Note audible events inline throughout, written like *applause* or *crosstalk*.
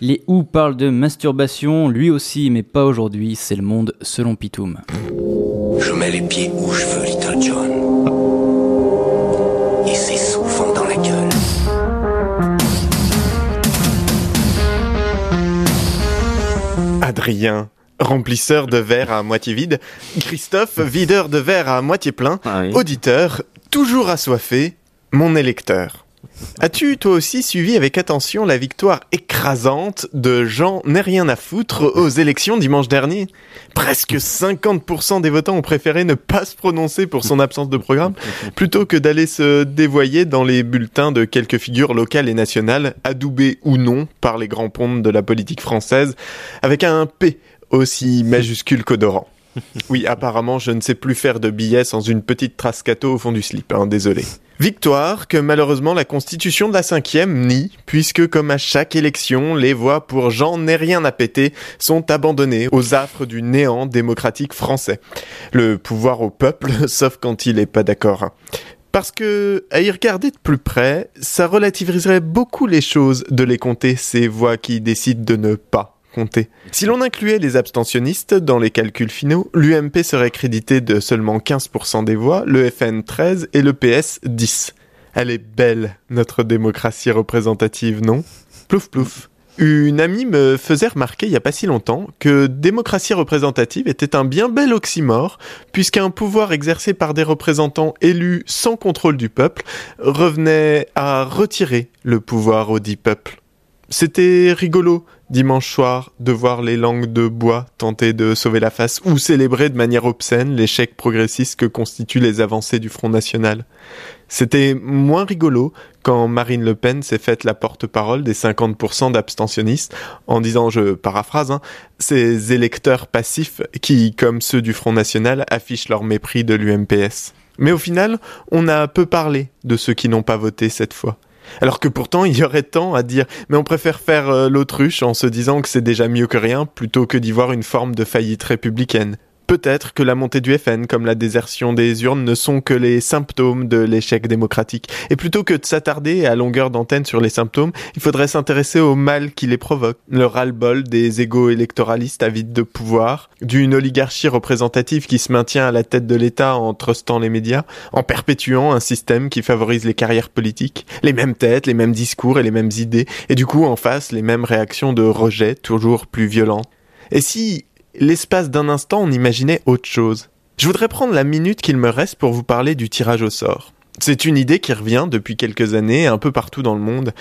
Les Who parlent de masturbation, lui aussi, mais pas aujourd'hui, c'est le monde selon Pitoum. Je mets les pieds où je veux, Little John. Et c'est souvent dans la gueule. Adrien, remplisseur de verre à moitié vide. Christophe, videur de verre à moitié plein. Ah oui. Auditeur, toujours assoiffé, mon électeur. As-tu toi aussi suivi avec attention la victoire écrasante de Jean N'est rien à foutre aux élections dimanche dernier? Presque 50% des votants ont préféré ne pas se prononcer pour son absence de programme plutôt que d'aller se dévoyer dans les bulletins de quelques figures locales et nationales, adoubées ou non par les grands pontes de la politique française, avec un P aussi majuscule qu'odorant. *laughs* Oui, apparemment, je ne sais plus faire de billets sans une petite trace au fond du slip, hein, désolé. Victoire que malheureusement la constitution de la cinquième nie, puisque comme à chaque élection, les voix pour Jean n'est rien à péter sont abandonnées aux affres du néant démocratique français. Le pouvoir au peuple, *laughs* sauf quand il est pas d'accord. hein. Parce que, à y regarder de plus près, ça relativiserait beaucoup les choses de les compter ces voix qui décident de ne pas Si l'on incluait les abstentionnistes dans les calculs finaux, l'UMP serait crédité de seulement 15% des voix, le FN 13 et le PS 10. Elle est belle, notre démocratie représentative, non? Plouf plouf. Une amie me faisait remarquer il y a pas si longtemps que démocratie représentative était un bien bel oxymore, puisqu'un pouvoir exercé par des représentants élus sans contrôle du peuple revenait à retirer le pouvoir au dit peuple. C'était rigolo, dimanche soir, de voir les langues de bois tenter de sauver la face ou célébrer de manière obscène l'échec progressiste que constituent les avancées du Front National. C'était moins rigolo quand Marine Le Pen s'est faite la porte-parole des 50% d'abstentionnistes en disant, je paraphrase, hein, ces électeurs passifs qui, comme ceux du Front National, affichent leur mépris de l'UMPS. Mais au final, on a peu parlé de ceux qui n'ont pas voté cette fois. Alors que pourtant, il y aurait tant à dire, mais on préfère faire euh, l'autruche en se disant que c'est déjà mieux que rien, plutôt que d'y voir une forme de faillite républicaine. Peut-être que la montée du FN comme la désertion des urnes ne sont que les symptômes de l'échec démocratique. Et plutôt que de s'attarder à longueur d'antenne sur les symptômes, il faudrait s'intéresser au mal qui les provoque. Le ras-le-bol des égaux électoralistes avides de pouvoir, d'une oligarchie représentative qui se maintient à la tête de l'État en trustant les médias, en perpétuant un système qui favorise les carrières politiques, les mêmes têtes, les mêmes discours et les mêmes idées, et du coup en face les mêmes réactions de rejet toujours plus violentes. Et si l'espace d'un instant, on imaginait autre chose. Je voudrais prendre la minute qu'il me reste pour vous parler du tirage au sort. C'est une idée qui revient depuis quelques années un peu partout dans le monde.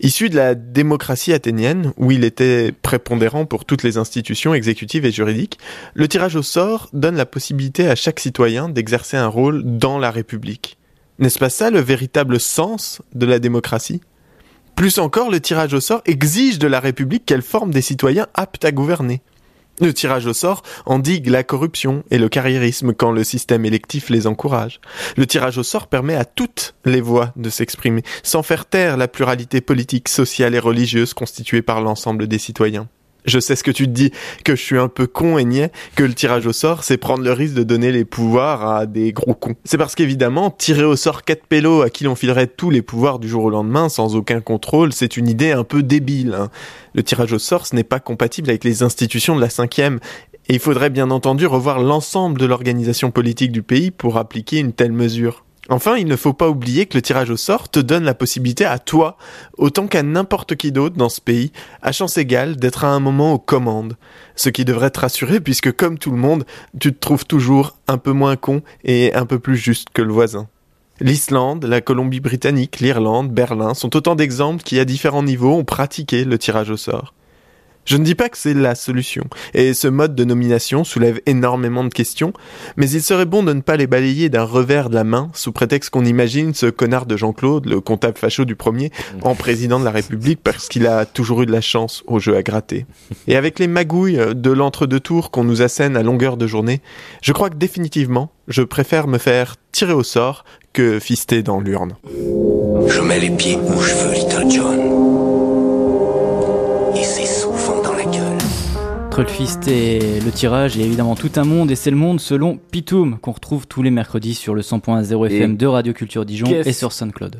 Issue de la démocratie athénienne, où il était prépondérant pour toutes les institutions exécutives et juridiques, le tirage au sort donne la possibilité à chaque citoyen d'exercer un rôle dans la République. N'est-ce pas ça le véritable sens de la démocratie? Plus encore, le tirage au sort exige de la République qu'elle forme des citoyens aptes à gouverner. Le tirage au sort endigue la corruption et le carriérisme quand le système électif les encourage. Le tirage au sort permet à toutes les voix de s'exprimer, sans faire taire la pluralité politique, sociale et religieuse constituée par l'ensemble des citoyens. Je sais ce que tu te dis, que je suis un peu con et niais, que le tirage au sort, c'est prendre le risque de donner les pouvoirs à des gros cons. C'est parce qu'évidemment, tirer au sort quatre pélos à qui l'on filerait tous les pouvoirs du jour au lendemain sans aucun contrôle, c'est une idée un peu débile. hein. Le tirage au sort, ce n'est pas compatible avec les institutions de la cinquième. Et il faudrait bien entendu revoir l'ensemble de l'organisation politique du pays pour appliquer une telle mesure. Enfin, il ne faut pas oublier que le tirage au sort te donne la possibilité à toi, autant qu'à n'importe qui d'autre dans ce pays, à chance égale d'être à un moment aux commandes. Ce qui devrait te rassurer puisque comme tout le monde, tu te trouves toujours un peu moins con et un peu plus juste que le voisin. L'Islande, la Colombie-Britannique, l'Irlande, Berlin sont autant d'exemples qui, à différents niveaux, ont pratiqué le tirage au sort. Je ne dis pas que c'est la solution, et ce mode de nomination soulève énormément de questions, mais il serait bon de ne pas les balayer d'un revers de la main sous prétexte qu'on imagine ce connard de Jean-Claude, le comptable facho du premier, en président de la République parce qu'il a toujours eu de la chance au jeu à gratter. Et avec les magouilles de l'entre-deux tours qu'on nous assène à longueur de journée, je crois que définitivement, je préfère me faire tirer au sort que fister dans l'urne. Je mets les pieds où je veux, Little John. Entre le fist et le tirage, a évidemment tout un monde, et c'est le monde selon Pitoum, qu'on retrouve tous les mercredis sur le 100.0 FM de Radio Culture Dijon et sur SoundCloud.